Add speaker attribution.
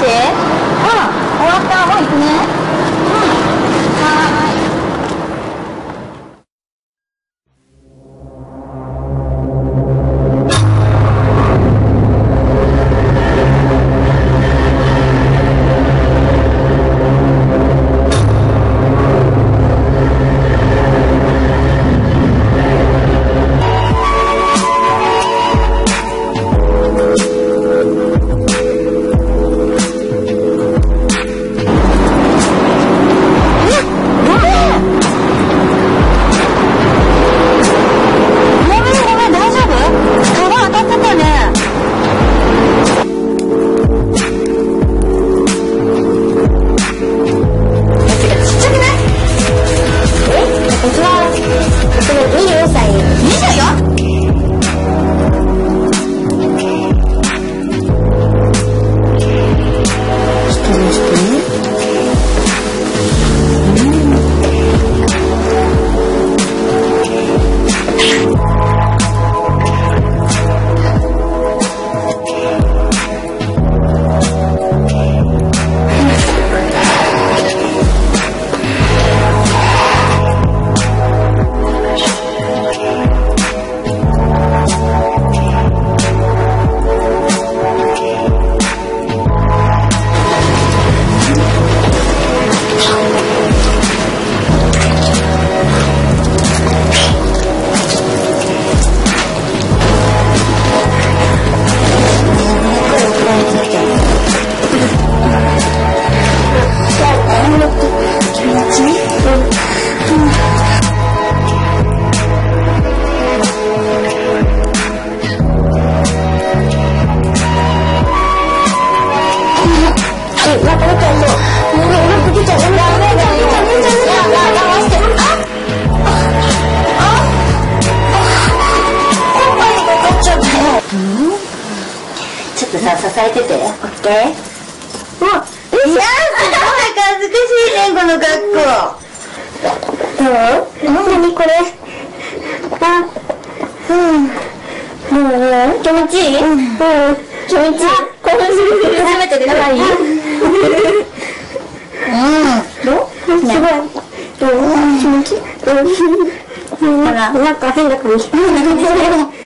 Speaker 1: 終わ
Speaker 2: ったもう行くね。nggak tahu contoh orang pergi jalan jalan jalan jalan jalan lawas jalan
Speaker 1: Hmm? ちょっとさ支えてて。オッケー。
Speaker 2: うわ、え、いや、
Speaker 1: 恥ずかしいねこの学校。
Speaker 2: どう？何これ？あ、うん。どう？気持ちいい？うん。気持ちいい。この初めてで可愛い。どう気持ち。いいうん。なんか変な感じ